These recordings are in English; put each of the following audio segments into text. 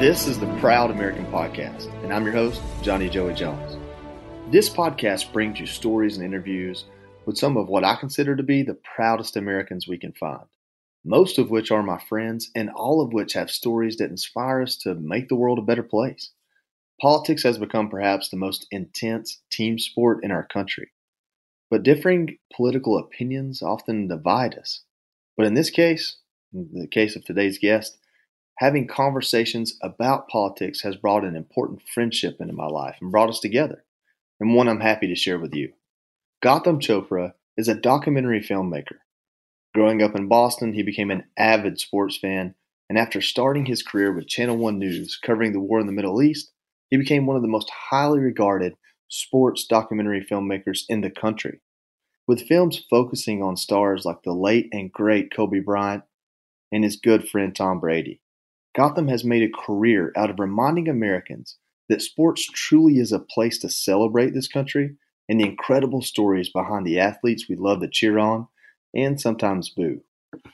This is the Proud American Podcast, and I'm your host, Johnny Joey Jones. This podcast brings you stories and interviews with some of what I consider to be the proudest Americans we can find, most of which are my friends, and all of which have stories that inspire us to make the world a better place. Politics has become perhaps the most intense team sport in our country, but differing political opinions often divide us. But in this case, in the case of today's guest, having conversations about politics has brought an important friendship into my life and brought us together, and one I'm happy to share with you. Gotham Chopra is a documentary filmmaker. Growing up in Boston, he became an avid sports fan, and after starting his career with Channel One News covering the war in the Middle East, he became one of the most highly regarded sports documentary filmmakers in the country. With films focusing on stars like the late and great Kobe Bryant and his good friend Tom Brady, Gotham has made a career out of reminding Americans that sports truly is a place to celebrate this country and the incredible stories behind the athletes we love to cheer on and sometimes boo.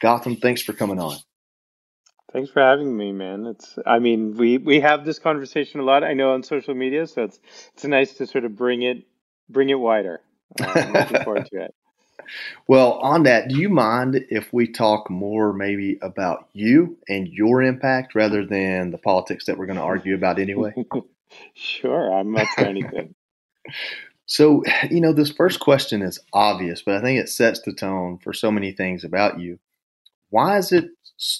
Gotham, thanks for coming on. Thanks for having me, man. It's I mean, we we have this conversation a lot. I know on social media, so it's it's nice to sort of bring it bring it wider. Uh, I'm looking forward to it. Well, on that, do you mind if we talk more maybe about you and your impact rather than the politics that we're going to argue about anyway? sure, I'm up for anything. so, you know, this first question is obvious, but I think it sets the tone for so many things about you. Why is it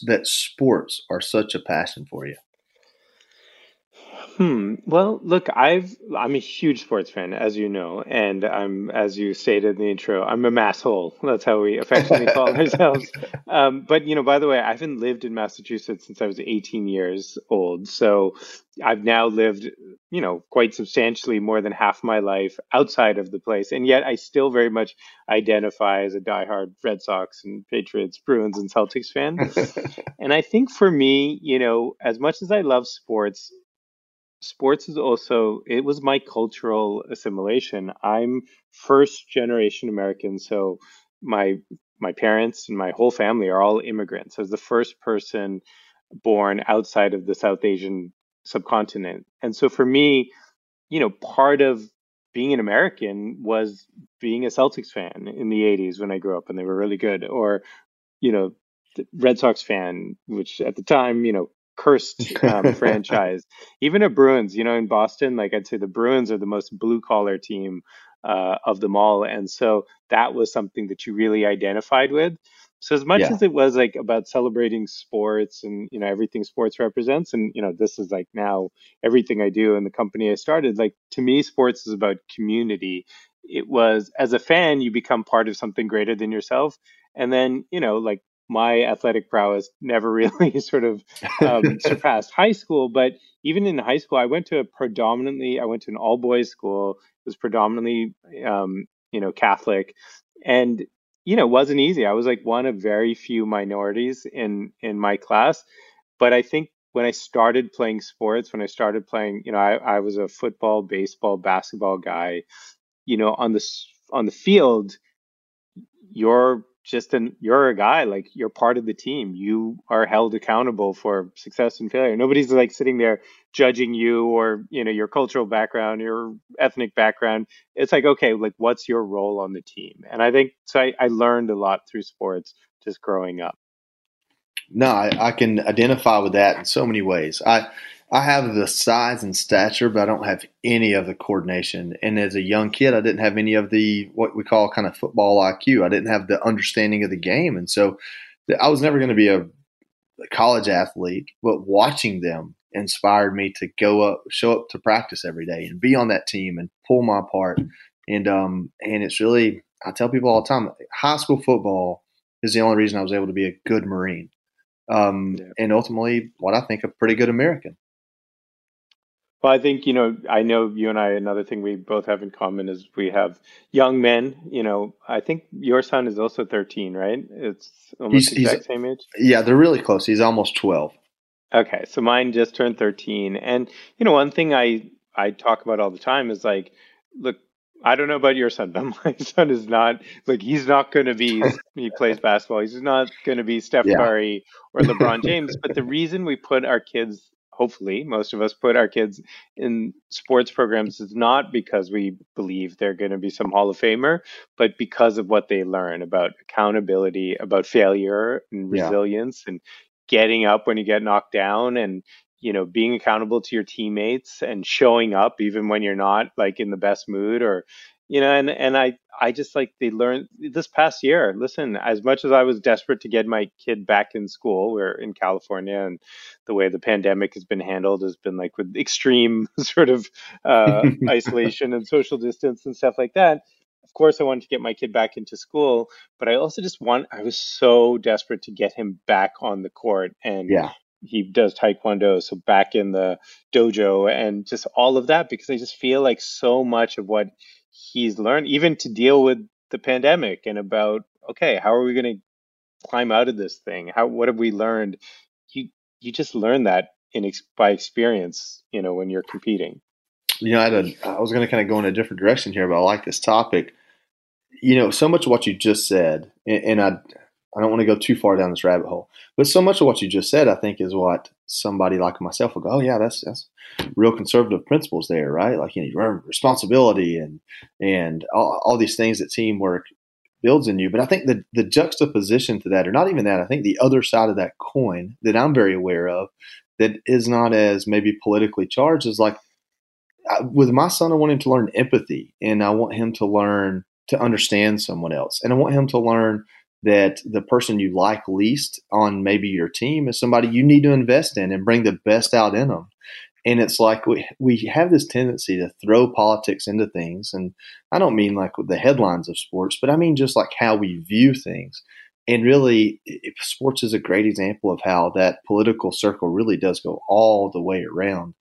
that sports are such a passion for you? Hmm. Well, look, I've I'm a huge sports fan, as you know, and I'm as you stated in the intro, I'm a masshole. That's how we affectionately call ourselves. Um, but you know, by the way, I haven't lived in Massachusetts since I was 18 years old, so I've now lived, you know, quite substantially more than half my life outside of the place, and yet I still very much identify as a diehard Red Sox and Patriots, Bruins, and Celtics fan. and I think for me, you know, as much as I love sports sports is also it was my cultural assimilation. I'm first generation american so my my parents and my whole family are all immigrants. I was the first person born outside of the south asian subcontinent. And so for me you know part of being an american was being a celtics fan in the 80s when i grew up and they were really good or you know red sox fan which at the time you know cursed um, franchise. Even a Bruins, you know, in Boston, like I'd say the Bruins are the most blue collar team uh, of them all, and so that was something that you really identified with. So as much yeah. as it was like about celebrating sports and you know everything sports represents, and you know this is like now everything I do in the company I started, like to me, sports is about community. It was as a fan, you become part of something greater than yourself, and then you know like my athletic prowess never really sort of um, surpassed high school. But even in high school, I went to a predominantly, I went to an all boys school. It was predominantly, um, you know, Catholic, and you know, it wasn't easy. I was like one of very few minorities in in my class. But I think when I started playing sports, when I started playing, you know, I, I was a football, baseball, basketball guy. You know, on the on the field, you're just an you're a guy like you're part of the team. You are held accountable for success and failure. Nobody's like sitting there judging you or you know your cultural background your ethnic background. It's like okay like what's your role on the team? And i think so i, I learned a lot through sports just growing up. No I, I can identify with that in so many ways. I I have the size and stature, but I don't have any of the coordination. And as a young kid, I didn't have any of the what we call kind of football IQ. I didn't have the understanding of the game, and so I was never going to be a, a college athlete. But watching them inspired me to go up, show up to practice every day and be on that team and pull my part. And um, and it's really I tell people all the time, high school football is the only reason I was able to be a good Marine. Um, yeah. and ultimately what I think a pretty good American. Well, I think, you know, I know you and I, another thing we both have in common is we have young men. You know, I think your son is also 13, right? It's almost he's, the exact same age. Yeah, they're really close. He's almost 12. Okay. So mine just turned 13. And, you know, one thing I, I talk about all the time is like, look, I don't know about your son, but my son is not like he's not going to be. he plays basketball. He's not going to be Steph yeah. Curry or LeBron James. But the reason we put our kids hopefully most of us put our kids in sports programs is not because we believe they're going to be some hall of famer but because of what they learn about accountability about failure and resilience yeah. and getting up when you get knocked down and you know being accountable to your teammates and showing up even when you're not like in the best mood or you know and and i I just like they learned this past year. Listen, as much as I was desperate to get my kid back in school, we're in California, and the way the pandemic has been handled has been like with extreme sort of uh, isolation and social distance and stuff like that. Of course, I wanted to get my kid back into school, but I also just want. I was so desperate to get him back on the court, and yeah. He does taekwondo, so back in the dojo and just all of that because I just feel like so much of what he's learned even to deal with the pandemic and about okay how are we going to climb out of this thing? How what have we learned? You you just learn that in by experience you know when you're competing. You know i, a, I was going to kind of go in a different direction here but i like this topic. You know so much of what you just said and, and i I don't want to go too far down this rabbit hole, but so much of what you just said, I think, is what somebody like myself will go, "Oh yeah, that's that's real conservative principles there, right? Like you know, responsibility and and all, all these things that teamwork builds in you." But I think the the juxtaposition to that, or not even that, I think the other side of that coin that I'm very aware of, that is not as maybe politically charged, is like with my son, I want him to learn empathy, and I want him to learn to understand someone else, and I want him to learn that the person you like least on maybe your team is somebody you need to invest in and bring the best out in them. And it's like we, we have this tendency to throw politics into things. And I don't mean like the headlines of sports, but I mean just like how we view things. And really, sports is a great example of how that political circle really does go all the way around.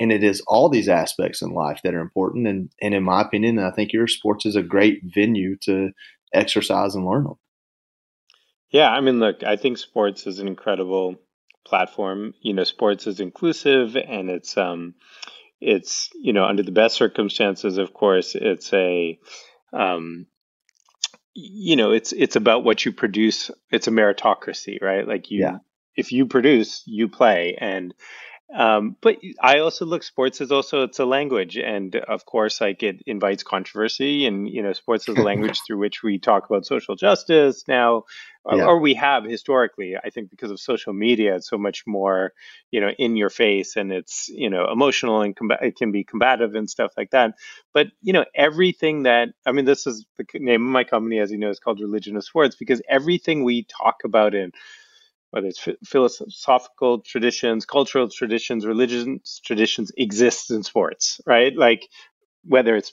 And it is all these aspects in life that are important. And, and in my opinion, I think your sports is a great venue to exercise and learn them. Yeah, I mean, look, I think sports is an incredible platform. You know, sports is inclusive and it's um it's, you know, under the best circumstances, of course, it's a um you know, it's it's about what you produce. It's a meritocracy, right? Like you yeah. if you produce, you play and um, but I also look sports is also it's a language, and of course, like it invites controversy, and you know, sports is a language through which we talk about social justice now, yeah. or, or, we have historically. I think because of social media, it's so much more you know in your face, and it's you know emotional and com- it can be combative and stuff like that. But you know, everything that I mean, this is the name of my company, as you know, is called Religion of Sports because everything we talk about in whether it's philosophical traditions, cultural traditions, religious traditions exists in sports, right? Like whether it's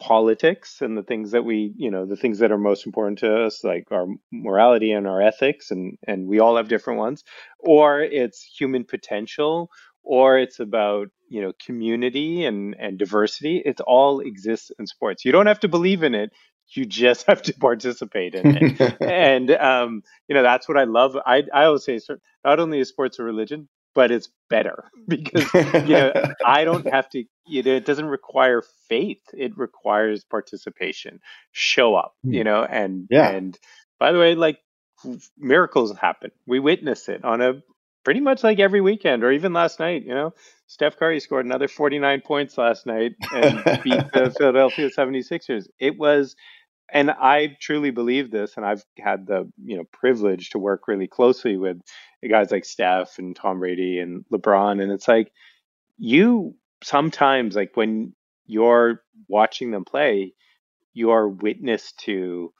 politics and the things that we, you know, the things that are most important to us, like our morality and our ethics, and and we all have different ones, or it's human potential, or it's about you know community and and diversity. It all exists in sports. You don't have to believe in it you just have to participate in it. and um, you know, that's what I love. I I always say not only is sports a religion, but it's better because you know I don't have to. You know, it doesn't require faith; it requires participation. Show up, you hmm. know, and yeah. and by the way, like miracles happen. We witness it on a pretty much like every weekend or even last night. You know, Steph Curry scored another 49 points last night and beat the Philadelphia 76ers. It was and I truly believe this, and I've had the you know privilege to work really closely with guys like Steph and Tom Brady and LeBron, and it's like you sometimes like when you're watching them play, you're witness to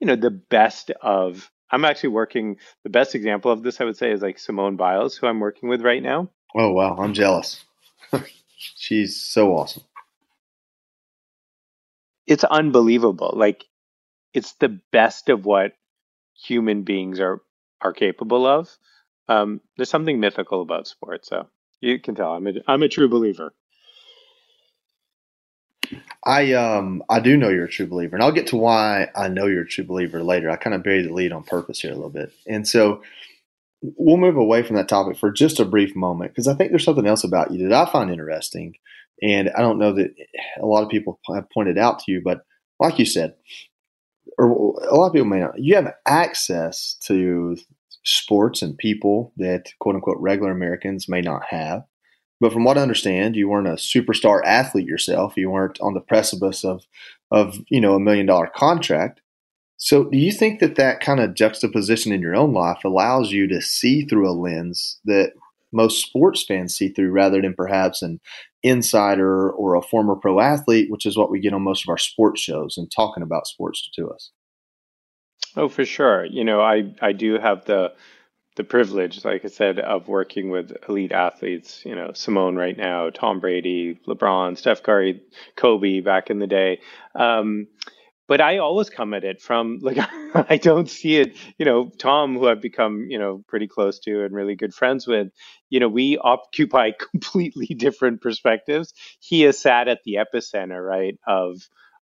you know the best of. I'm actually working. The best example of this, I would say, is like Simone Biles, who I'm working with right now. Oh wow, I'm jealous. She's so awesome. It's unbelievable. Like it's the best of what human beings are are capable of. Um, there's something mythical about sports, so you can tell I'm a I'm a true believer. I um I do know you're a true believer, and I'll get to why I know you're a true believer later. I kind of buried the lead on purpose here a little bit, and so we'll move away from that topic for just a brief moment because I think there's something else about you that I find interesting, and I don't know that a lot of people have pointed out to you, but like you said, or a lot of people may not, you have access to sports and people that quote unquote regular Americans may not have. But from what I understand, you weren't a superstar athlete yourself. You weren't on the precipice of, of you know, a million dollar contract. So, do you think that that kind of juxtaposition in your own life allows you to see through a lens that most sports fans see through rather than perhaps an insider or a former pro athlete, which is what we get on most of our sports shows and talking about sports to us? Oh, for sure. You know, I, I do have the the privilege, like I said, of working with elite athletes, you know, Simone right now, Tom Brady, LeBron, Steph Curry, Kobe back in the day. Um, but I always come at it from like I don't see it, you know, Tom, who I've become, you know, pretty close to and really good friends with, you know, we occupy completely different perspectives. He has sat at the epicenter, right, of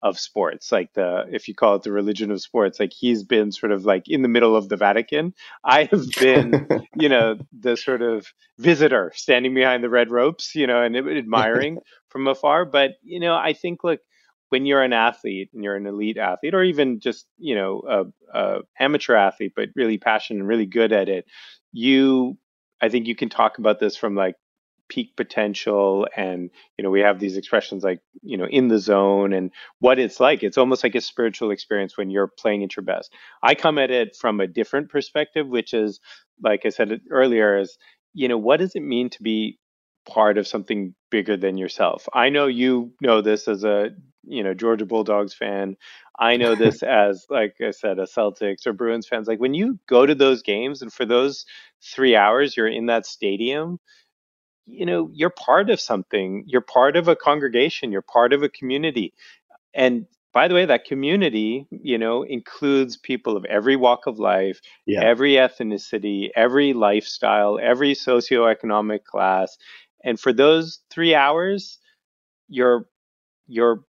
of sports, like the if you call it the religion of sports, like he's been sort of like in the middle of the Vatican. I have been, you know, the sort of visitor standing behind the red ropes, you know, and admiring from afar. But you know, I think look, when you're an athlete and you're an elite athlete, or even just you know a, a amateur athlete, but really passionate and really good at it, you I think you can talk about this from like peak potential and you know we have these expressions like you know in the zone and what it's like. It's almost like a spiritual experience when you're playing at your best. I come at it from a different perspective which is like i said earlier is you know what does it mean to be part of something bigger than yourself? I know you know this as a you know georgia bulldogs fan. I know this as like i said a celtics or bruins fans. Like when you go to those games and for those three hours you're in that stadium you know you're part of something. You're part of a congregation. You're part of a community. And by the way that community you know includes people of every walk of life yeah. every ethnicity every lifestyle every socioeconomic class. And for those 3 hours you're you're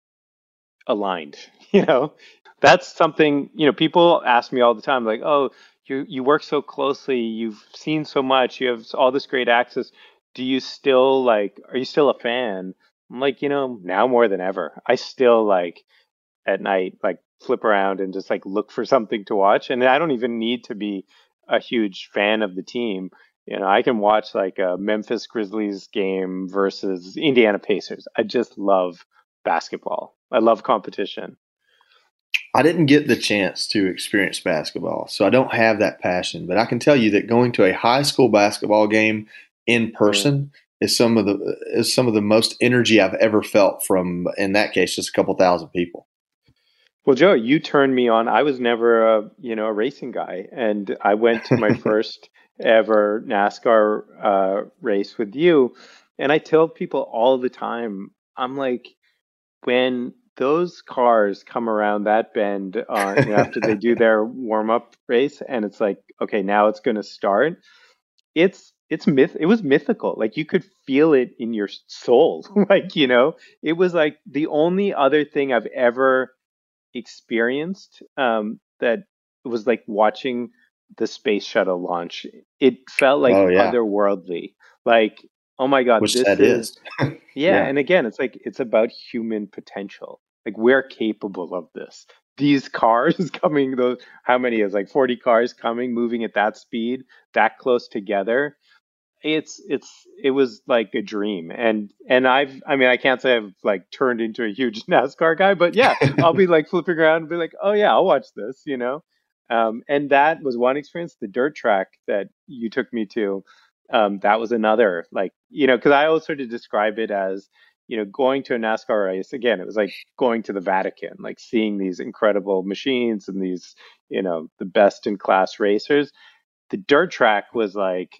aligned you know? That's something you know people ask me all the time like oh you you work so closely. You've seen so much. You have all this great access do you still like are you still a fan? I'm like you know now more than ever. I still like at night like flip around and just like look for something to watch and i don't even need to be a huge fan of the team. You know i can watch like a memphis grizzlies game versus indiana pacers. I just love basketball. I love competition. I didn't get the chance to experience basketball, so I don't have that passion. But I can tell you that going to a high school basketball game in person is some of the is some of the most energy I've ever felt from in that case just a couple thousand people. Well, Joe, you turned me on. I was never a you know a racing guy, and I went to my first ever NASCAR uh, race with you, and I tell people all the time, I'm like, when those cars come around that bend uh, you know, after they do their warm up race, and it's like, okay, now it's going to start. It's it's myth it was mythical. Like you could feel it in your soul. Like you know it was like the only other thing i've ever experienced um that was like watching the space shuttle launch. It felt like oh, yeah. otherworldly. Like oh my god Which this is, is. yeah, yeah. and again it's like it's about human potential. Like we're capable of this. These cars coming those how many is like 40 cars coming moving at that speed that close together it's it's it was like a dream. And and i've i mean i can't say i've like turned into a huge nascar guy but yeah i'll be like flipping around and be like oh yeah i'll watch this you know? Um, and that was one experience. The dirt track that you took me to um, that was another like you know because i always sort of describe it as you know going to a nascar race again it was like going to the vatican like seeing these incredible machines and these you know the best in class racers. The dirt track was like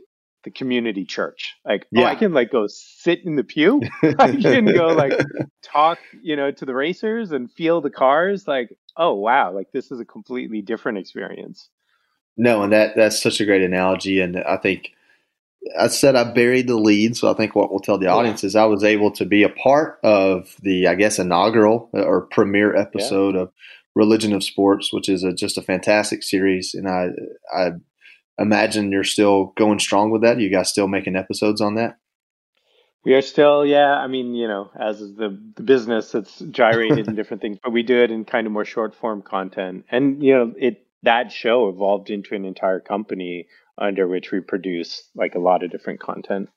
the community church. Like, yeah. oh, I can like go sit in the pew. I can go like talk, you know, to the racers and feel the cars. Like, oh wow, like this is a completely different experience. No, and that that's such a great analogy, and I think I said I buried the lead, so I think what we'll tell the audience yeah. is I was able to be a part of the, I guess, inaugural uh, or premiere episode yeah. of Religion of Sports, which is a, just a fantastic series, and I I imagine you're still going strong with that. You guys still making episodes on that? We are still, yeah. I mean, you know, as is the the business, it's gyrated in different things, but we do it in kind of more short form content, and you know, it that show evolved into an entire company under which we produce like a lot of different content.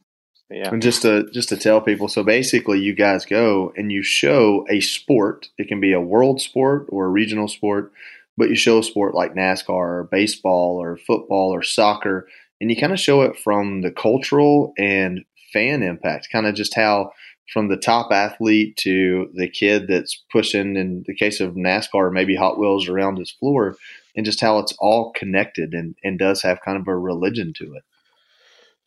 So, yeah. And just to just to tell people, so basically, you guys go and you show a sport. It can be a world sport or a regional sport but you show a sport like NASCAR or baseball or football or soccer, and you kind of show it from the cultural and fan impact, kind of just how from the top athlete to the kid that's pushing, in the case of NASCAR, maybe Hot Wheels around his floor, and just how it's all connected and, and does have kind of a religion to it.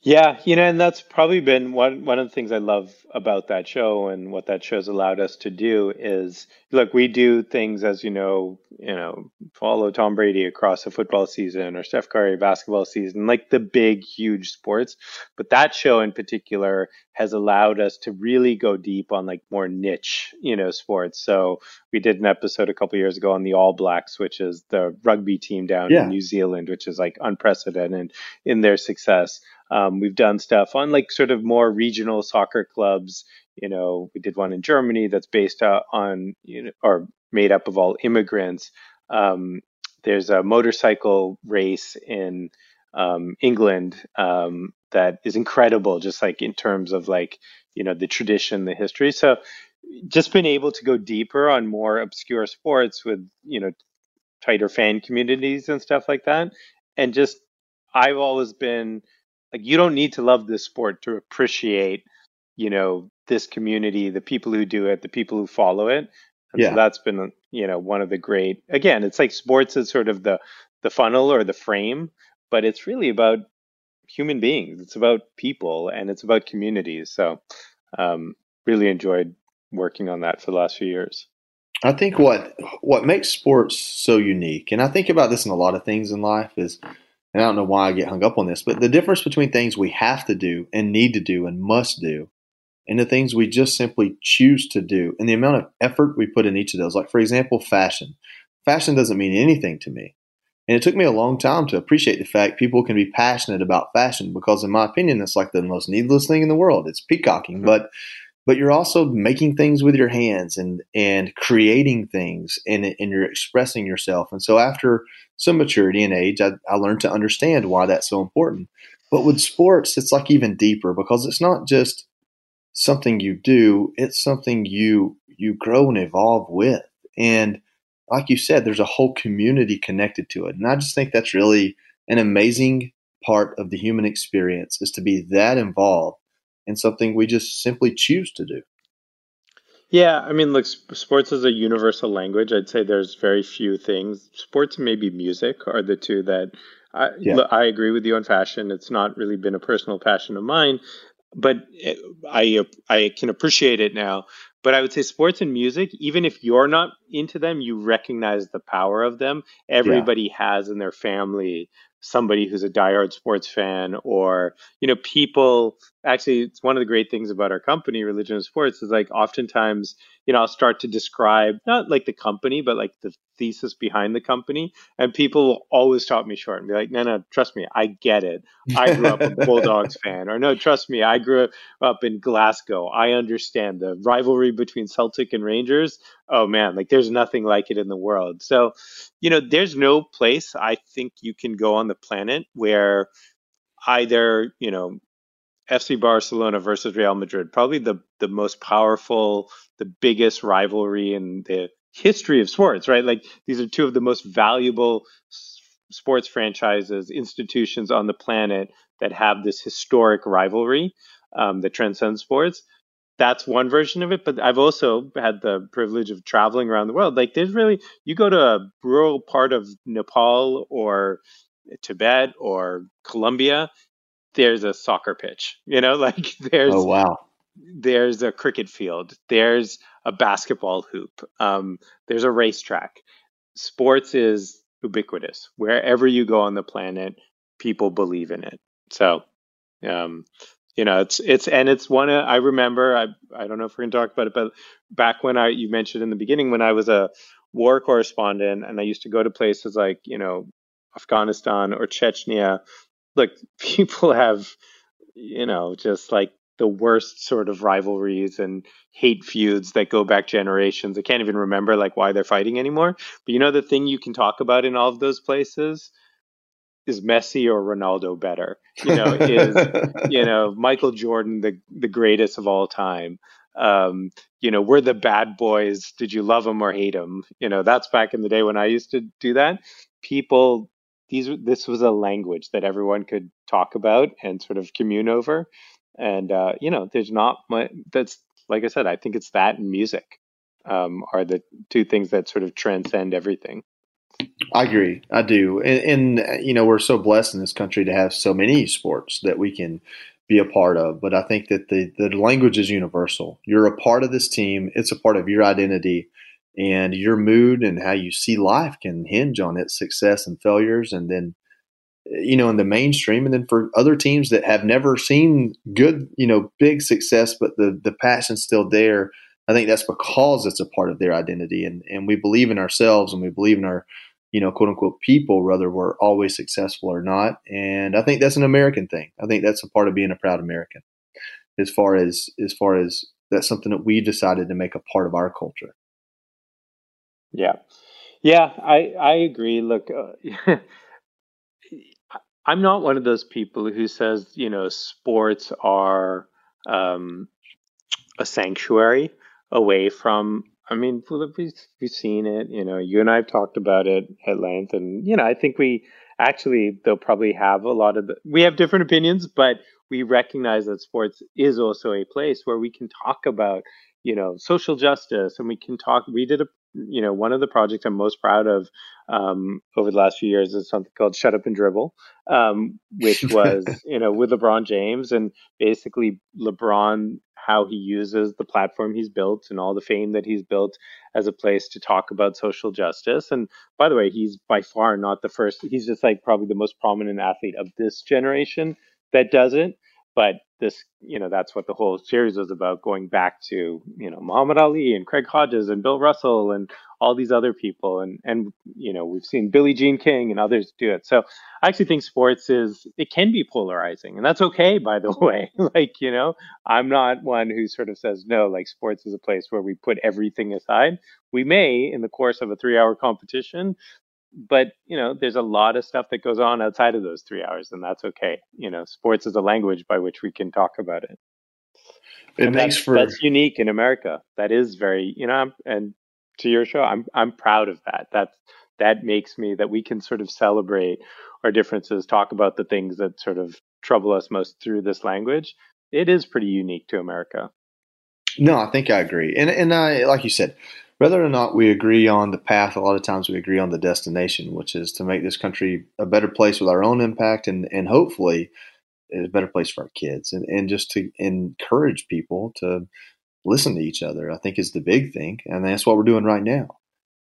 Yeah, you know, and that's probably been one one of the things I love about that show and what that show's allowed us to do is look, we do things as you know, you know, follow Tom Brady across a football season or Steph Curry basketball season, like the big, huge sports. But that show in particular has allowed us to really go deep on like more niche, you know, sports. So we did an episode a couple years ago on the All Blacks, which is the rugby team down yeah. in New Zealand, which is like unprecedented in their success. Um, we've done stuff on like sort of more regional soccer clubs. You know, we did one in Germany that's based on, you know, or made up of all immigrants. Um, there's a motorcycle race in um, England um, that is incredible, just like in terms of like, you know, the tradition, the history. So just been able to go deeper on more obscure sports with, you know, tighter fan communities and stuff like that. And just, I've always been, like you don't need to love this sport to appreciate you know this community the people who do it the people who follow it and yeah. so that's been you know one of the great again it's like sports is sort of the the funnel or the frame but it's really about human beings it's about people and it's about communities so um, really enjoyed working on that for the last few years i think what what makes sports so unique and i think about this in a lot of things in life is and I don't know why I get hung up on this, but the difference between things we have to do and need to do and must do, and the things we just simply choose to do, and the amount of effort we put in each of those. Like, for example, fashion. Fashion doesn't mean anything to me. And it took me a long time to appreciate the fact people can be passionate about fashion because, in my opinion, it's like the most needless thing in the world. It's peacocking. Mm-hmm. But but you're also making things with your hands and and creating things and and you're expressing yourself. And so after some maturity and age, I, I learned to understand why that's so important. But with sports, it's like even deeper because it's not just something you do; it's something you you grow and evolve with. And like you said, there's a whole community connected to it. And I just think that's really an amazing part of the human experience is to be that involved in something we just simply choose to do. Yeah, I mean, look, sports is a universal language. I'd say there's very few things. Sports and maybe music are the two that I, yeah. I agree with you on fashion. It's not really been a personal passion of mine, but I I can appreciate it now. But I would say sports and music, even if you're not into them, you recognize the power of them. Everybody yeah. has in their family somebody who's a diehard sports fan or you know people actually it's one of the great things about our company religion of sports is like oftentimes you know i'll start to describe not like the company but like the thesis behind the company and people will always stop me short and be like no no trust me i get it. I grew up a bulldogs fan or no trust me i grew up in glasgow. I understand the rivalry between celtic and rangers. Oh man like there's nothing like it in the world. So you know there's no place i think you can go on the planet where either you know FC Barcelona versus Real Madrid, probably the the most powerful, the biggest rivalry in the history of sports, right? Like these are two of the most valuable sports franchises, institutions on the planet that have this historic rivalry um, that transcends sports. That's one version of it, but I've also had the privilege of traveling around the world. Like, there's really, you go to a rural part of Nepal or Tibet or Colombia, there's a soccer pitch. You know, like there's oh wow, there's a cricket field, there's a basketball hoop, um, there's a racetrack. Sports is ubiquitous. Wherever you go on the planet, people believe in it. So, um, you know, it's it's and it's one. Of, I remember. I I don't know if we're gonna talk about it, but back when I you mentioned in the beginning when I was a war correspondent and I used to go to places like you know Afghanistan or Chechnya. Look, people have you know just like the worst sort of rivalries and hate feuds that go back generations. I can't even remember like why they're fighting anymore. But you know the thing you can talk about in all of those places is Messi or Ronaldo better? You know, is you know Michael Jordan the the greatest of all time? Um, you know, we're the bad boys. Did you love them or hate them? You know, that's back in the day when I used to do that. People, these this was a language that everyone could talk about and sort of commune over. And uh, you know, there's not much. That's like I said. I think it's that and music um, are the two things that sort of transcend everything. I agree. I do. And, and, you know, we're so blessed in this country to have so many sports that we can be a part of. But I think that the, the language is universal. You're a part of this team, it's a part of your identity. And your mood and how you see life can hinge on its success and failures. And then, you know, in the mainstream, and then for other teams that have never seen good, you know, big success, but the, the passion's still there. I think that's because it's a part of their identity. And, and we believe in ourselves and we believe in our, you know, quote unquote people, whether we're always successful or not. And I think that's an American thing. I think that's a part of being a proud American. As far as as far as that's something that we decided to make a part of our culture. Yeah, yeah, I I agree. Look, uh, I'm not one of those people who says you know sports are um, a sanctuary away from I mean, we've, we've seen it. You know, you and I have talked about it at length, and you know, I think we actually they'll probably have a lot of the, we have different opinions, but we recognize that sports is also a place where we can talk about you know social justice, and we can talk. We did a you know one of the projects I'm most proud of um, over the last few years is something called Shut Up and Dribble, um, which was you know with LeBron James and basically LeBron how he uses the platform he's built and all the fame that he's built as a place to talk about social justice. And by the way, he's by far not the first. He's just like probably the most prominent athlete of this generation that does it. But this, you know, that's what the whole series was about, going back to, you know, Muhammad Ali and Craig Hodges and Bill Russell and all these other people. And, and, you know, we've seen Billie Jean King and others do it. So I actually think sports is, it can be polarizing and that's okay, by the way. like, you know, I'm not one who sort of says, no, like sports is a place where we put everything aside. We may, in the course of a three hour competition, but you know there's a lot of stuff that goes on outside of those three hours and that's okay. You know sports is a language by which we can talk about it. It and makes that's, for that's unique in america. That is very you know and to your show i'm i'm proud of that. That that makes me that we can sort of celebrate our differences talk about the things that sort of trouble us most through this language. It is pretty unique to america. No i think i agree. And and i like you said whether or not we agree on the path, a lot of times we agree on the destination, which is to make this country a better place with our own impact and, and hopefully a better place for our kids and, and just to encourage people to listen to each other, I think is the big thing. And that's what we're doing right now.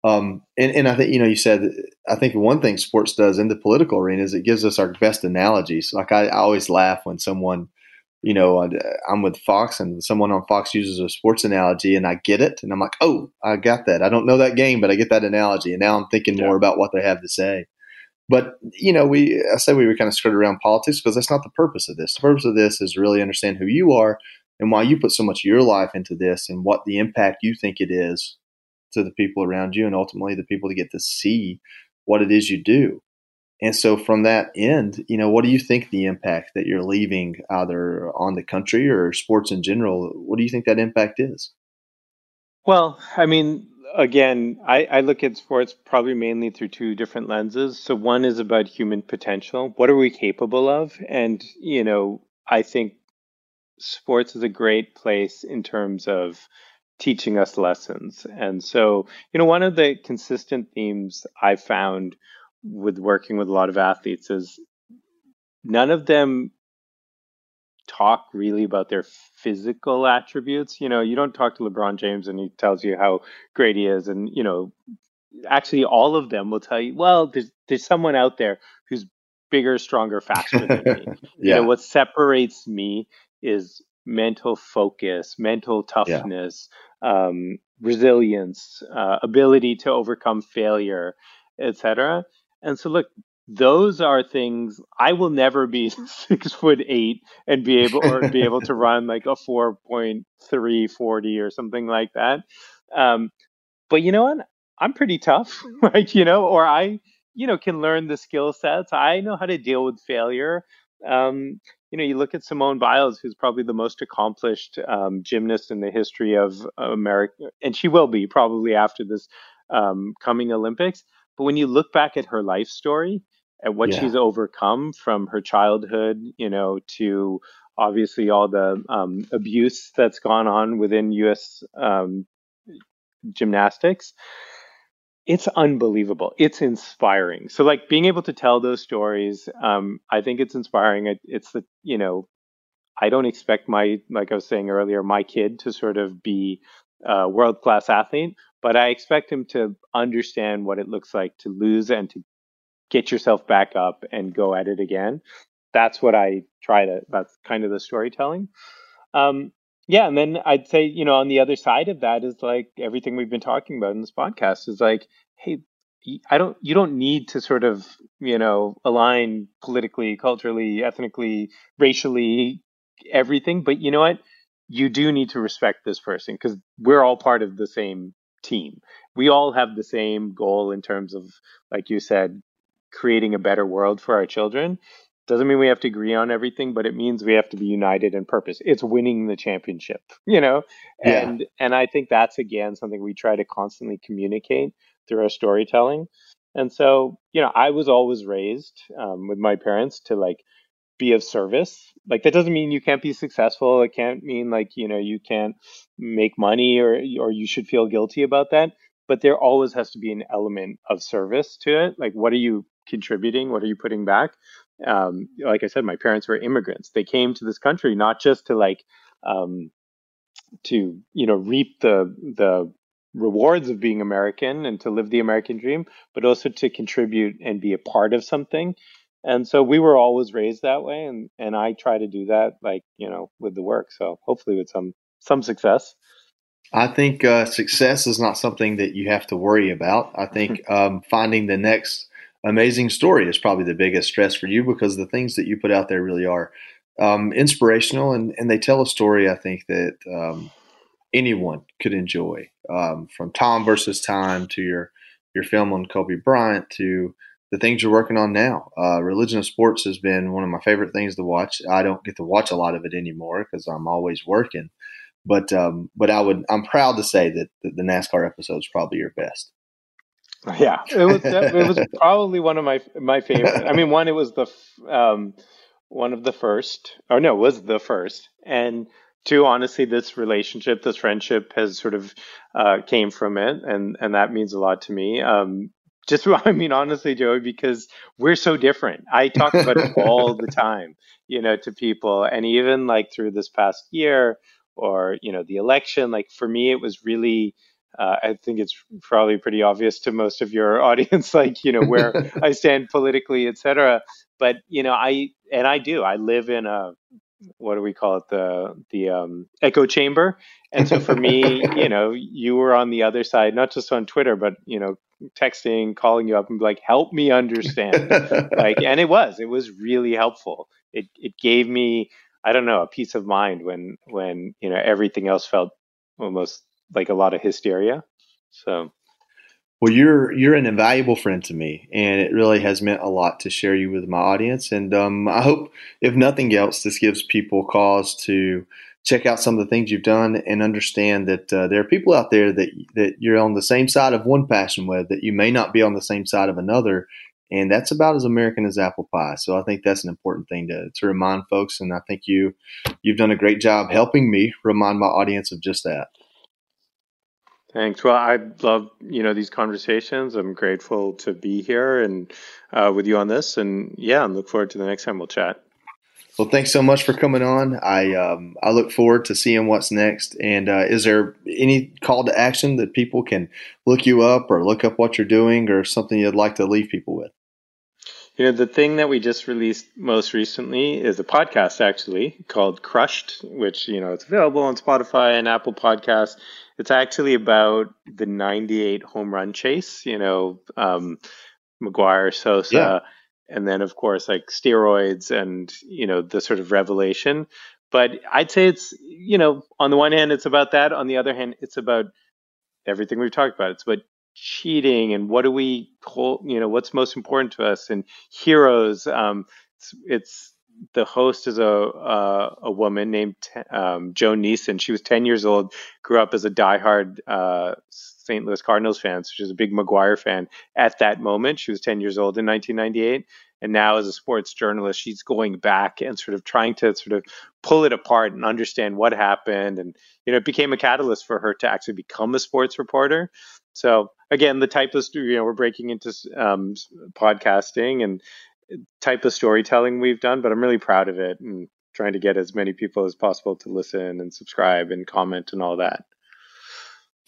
Um, and, and I think, you know, you said, I think one thing sports does in the political arena is it gives us our best analogies. Like I, I always laugh when someone – you know, uh, I'm with Fox and someone on Fox uses a sports analogy and I get it. And I'm like, oh, I got that. I don't know that game, but I get that analogy. And now I'm thinking yeah. more about what they have to say. But, you know, we, I said we were kind of skirted around politics because that's not the purpose of this. The purpose of this is really understand who you are and why you put so much of your life into this and what the impact you think it is to the people around you and ultimately the people to get to see what it is you do. And so, from that end, you know, what do you think the impact that you're leaving either on the country or sports in general? What do you think that impact is? Well, I mean, again, I, I, look at sports probably mainly through two different lenses. So, one is about human potential. What are we capable of? And, you know, I think sports is a great place in terms of teaching us lessons. And so, you know, one of the consistent themes I found with working with a lot of athletes is none of them talk really about their physical attributes. You know, you don't talk to LeBron James and he tells you how great he is, and you know, actually all of them will tell you, well, there's there's someone out there who's bigger, stronger, faster than me. yeah. You know, what separates me is mental focus, mental toughness, yeah. um, resilience, uh, ability to overcome failure, etc. And so, look, those are things I will never be six foot eight and be able or be able to run like a four point three forty or something like that. Um, but you know what? I'm pretty tough, like you know, or I you know can learn the skill sets. I know how to deal with failure. Um, you know, you look at Simone Biles, who's probably the most accomplished um, gymnast in the history of America, and she will be probably after this um, coming Olympics. But when you look back at her life story, at what yeah. she's overcome from her childhood, you know, to obviously all the um, abuse that's gone on within U.S. Um, gymnastics, it's unbelievable. It's inspiring. So, like being able to tell those stories, um, I think it's inspiring. It, it's the you know, I don't expect my like I was saying earlier, my kid to sort of be world class athlete, but I expect him to understand what it looks like to lose and to get yourself back up and go at it again. That's what I try to. That's kind of the storytelling. Um, yeah, and then I'd say, you know, on the other side of that is like everything we've been talking about in this podcast is like, hey, I don't, you don't need to sort of, you know, align politically, culturally, ethnically, racially, everything. But you know what? You do need to respect this person because we're all part of the same team. We all have the same goal in terms of, like you said, creating a better world for our children. Doesn't mean we have to agree on everything, but it means we have to be united in purpose. It's winning the championship, you know? And yeah. and I think that's again something we try to constantly communicate through our storytelling. And so, you know, I was always raised um, with my parents to like be of service. Like that doesn't mean you can't be successful. It can't mean like, you know, you can't make money or or you should feel guilty about that. But there always has to be an element of service to it. Like what are you contributing? What are you putting back? um, like I said, my parents were immigrants. They came to this country not just to like um, to you know reap the the rewards of being American and to live the American dream, but also to contribute and be a part of something. And so we were always raised that way, and and I try to do that, like you know, with the work. So hopefully, with some some success. I think uh, success is not something that you have to worry about. I think um, finding the next amazing story is probably the biggest stress for you because the things that you put out there really are um, inspirational and, and they tell a story I think that um, anyone could enjoy um, from Tom versus Time to your your film on Kobe Bryant to the things you're working on now. Uh, Religion of Sports has been one of my favorite things to watch. I don't get to watch a lot of it anymore because I'm always working, but um, but I would I'm proud to say that the, the NASCAR episode is probably your best. Yeah, it was it was probably one of my my favorite. I mean, one it was the um, one of the first, or no, was the first, and two, honestly, this relationship, this friendship has sort of uh, came from it, and and that means a lot to me. Um, just I mean, honestly, Joey, because we're so different. I talk about it all the time, you know, to people, and even like through this past year, or you know, the election. Like for me, it was really uh, I think it's probably pretty obvious to most of your audience, like you know where I stand politically, etc. But you know, I and I do. I live in a what do we call it the the um, echo chamber, and so for me, you know, you were on the other side, not just on Twitter, but you know, texting, calling you up, and like, help me understand. like, and it was, it was really helpful. It it gave me, I don't know, a peace of mind when when you know everything else felt almost like a lot of hysteria. So, well, you're you're an invaluable friend to me, and it really has meant a lot to share you with my audience. And um, I hope, if nothing else, this gives people cause to check out some of the things you've done and understand that uh, there are people out there that that you're on the same side of one passion with that you may not be on the same side of another. And that's about as American as apple pie. So I think that's an important thing to, to remind folks. And I think you you've done a great job helping me remind my audience of just that. Thanks. Well, I love you know these conversations. I'm grateful to be here and uh, with you on this, and yeah, and look forward to the next time we'll chat. Well, thanks so much for coming on. I um, I look forward to seeing what's next. And uh, is there any call to action that people can look you up or look up what you're doing, or something you'd like to leave people with? You know, the thing that we just released most recently is a podcast actually called Crushed, which, you know, it's available on Spotify and Apple Podcasts. It's actually about the 98 home run chase, you know, um, McGwire, Sosa, yeah. and then, of course, like steroids and, you know, the sort of revelation. But I'd say it's, you know, on the one hand, it's about that. On the other hand, it's about everything we've talked about. It's about cheating and what do we hold, you know, what's most important to us and heroes. Um, it's, it's the host is a uh, a woman named um, Joan Niesen. She was 10 years old, grew up as a diehard uh, St. Louis Cardinals fan. So she was a big McGwire fan at that moment. She was 10 years old in 1998. And now, as a sports journalist, she's going back and sort of trying to sort of pull it apart and understand what happened. And, you know, it became a catalyst for her to actually become a sports reporter. So again, the type of you know we're breaking into um, podcasting and type of storytelling we've done, but I'm really proud of it and trying to get as many people as possible to listen and subscribe and comment and all that.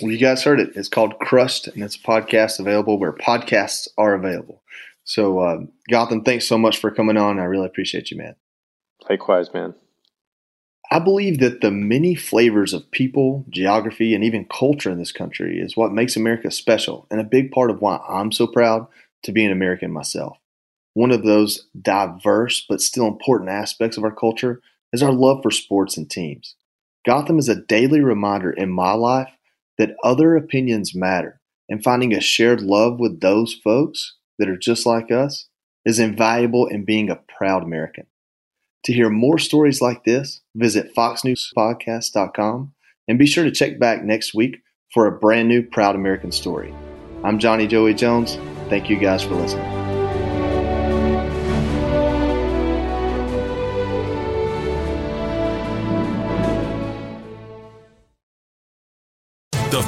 Well, you guys heard it. It's called Crushed, and it's a podcast available where podcasts are available. So, uh, Gotham, thanks so much for coming on. I really appreciate you, man. Likewise, man. I believe that the many flavors of people, geography, and even culture in this country is what makes America special and a big part of why I'm so proud to be an American myself. One of those diverse but still important aspects of our culture is our love for sports and teams. Gotham is a daily reminder in my life that other opinions matter, and finding a shared love with those folks that are just like us is invaluable in being a proud American. To hear more stories like this, visit foxnewspodcast.com and be sure to check back next week for a brand new Proud American story. I'm Johnny Joey Jones. Thank you guys for listening.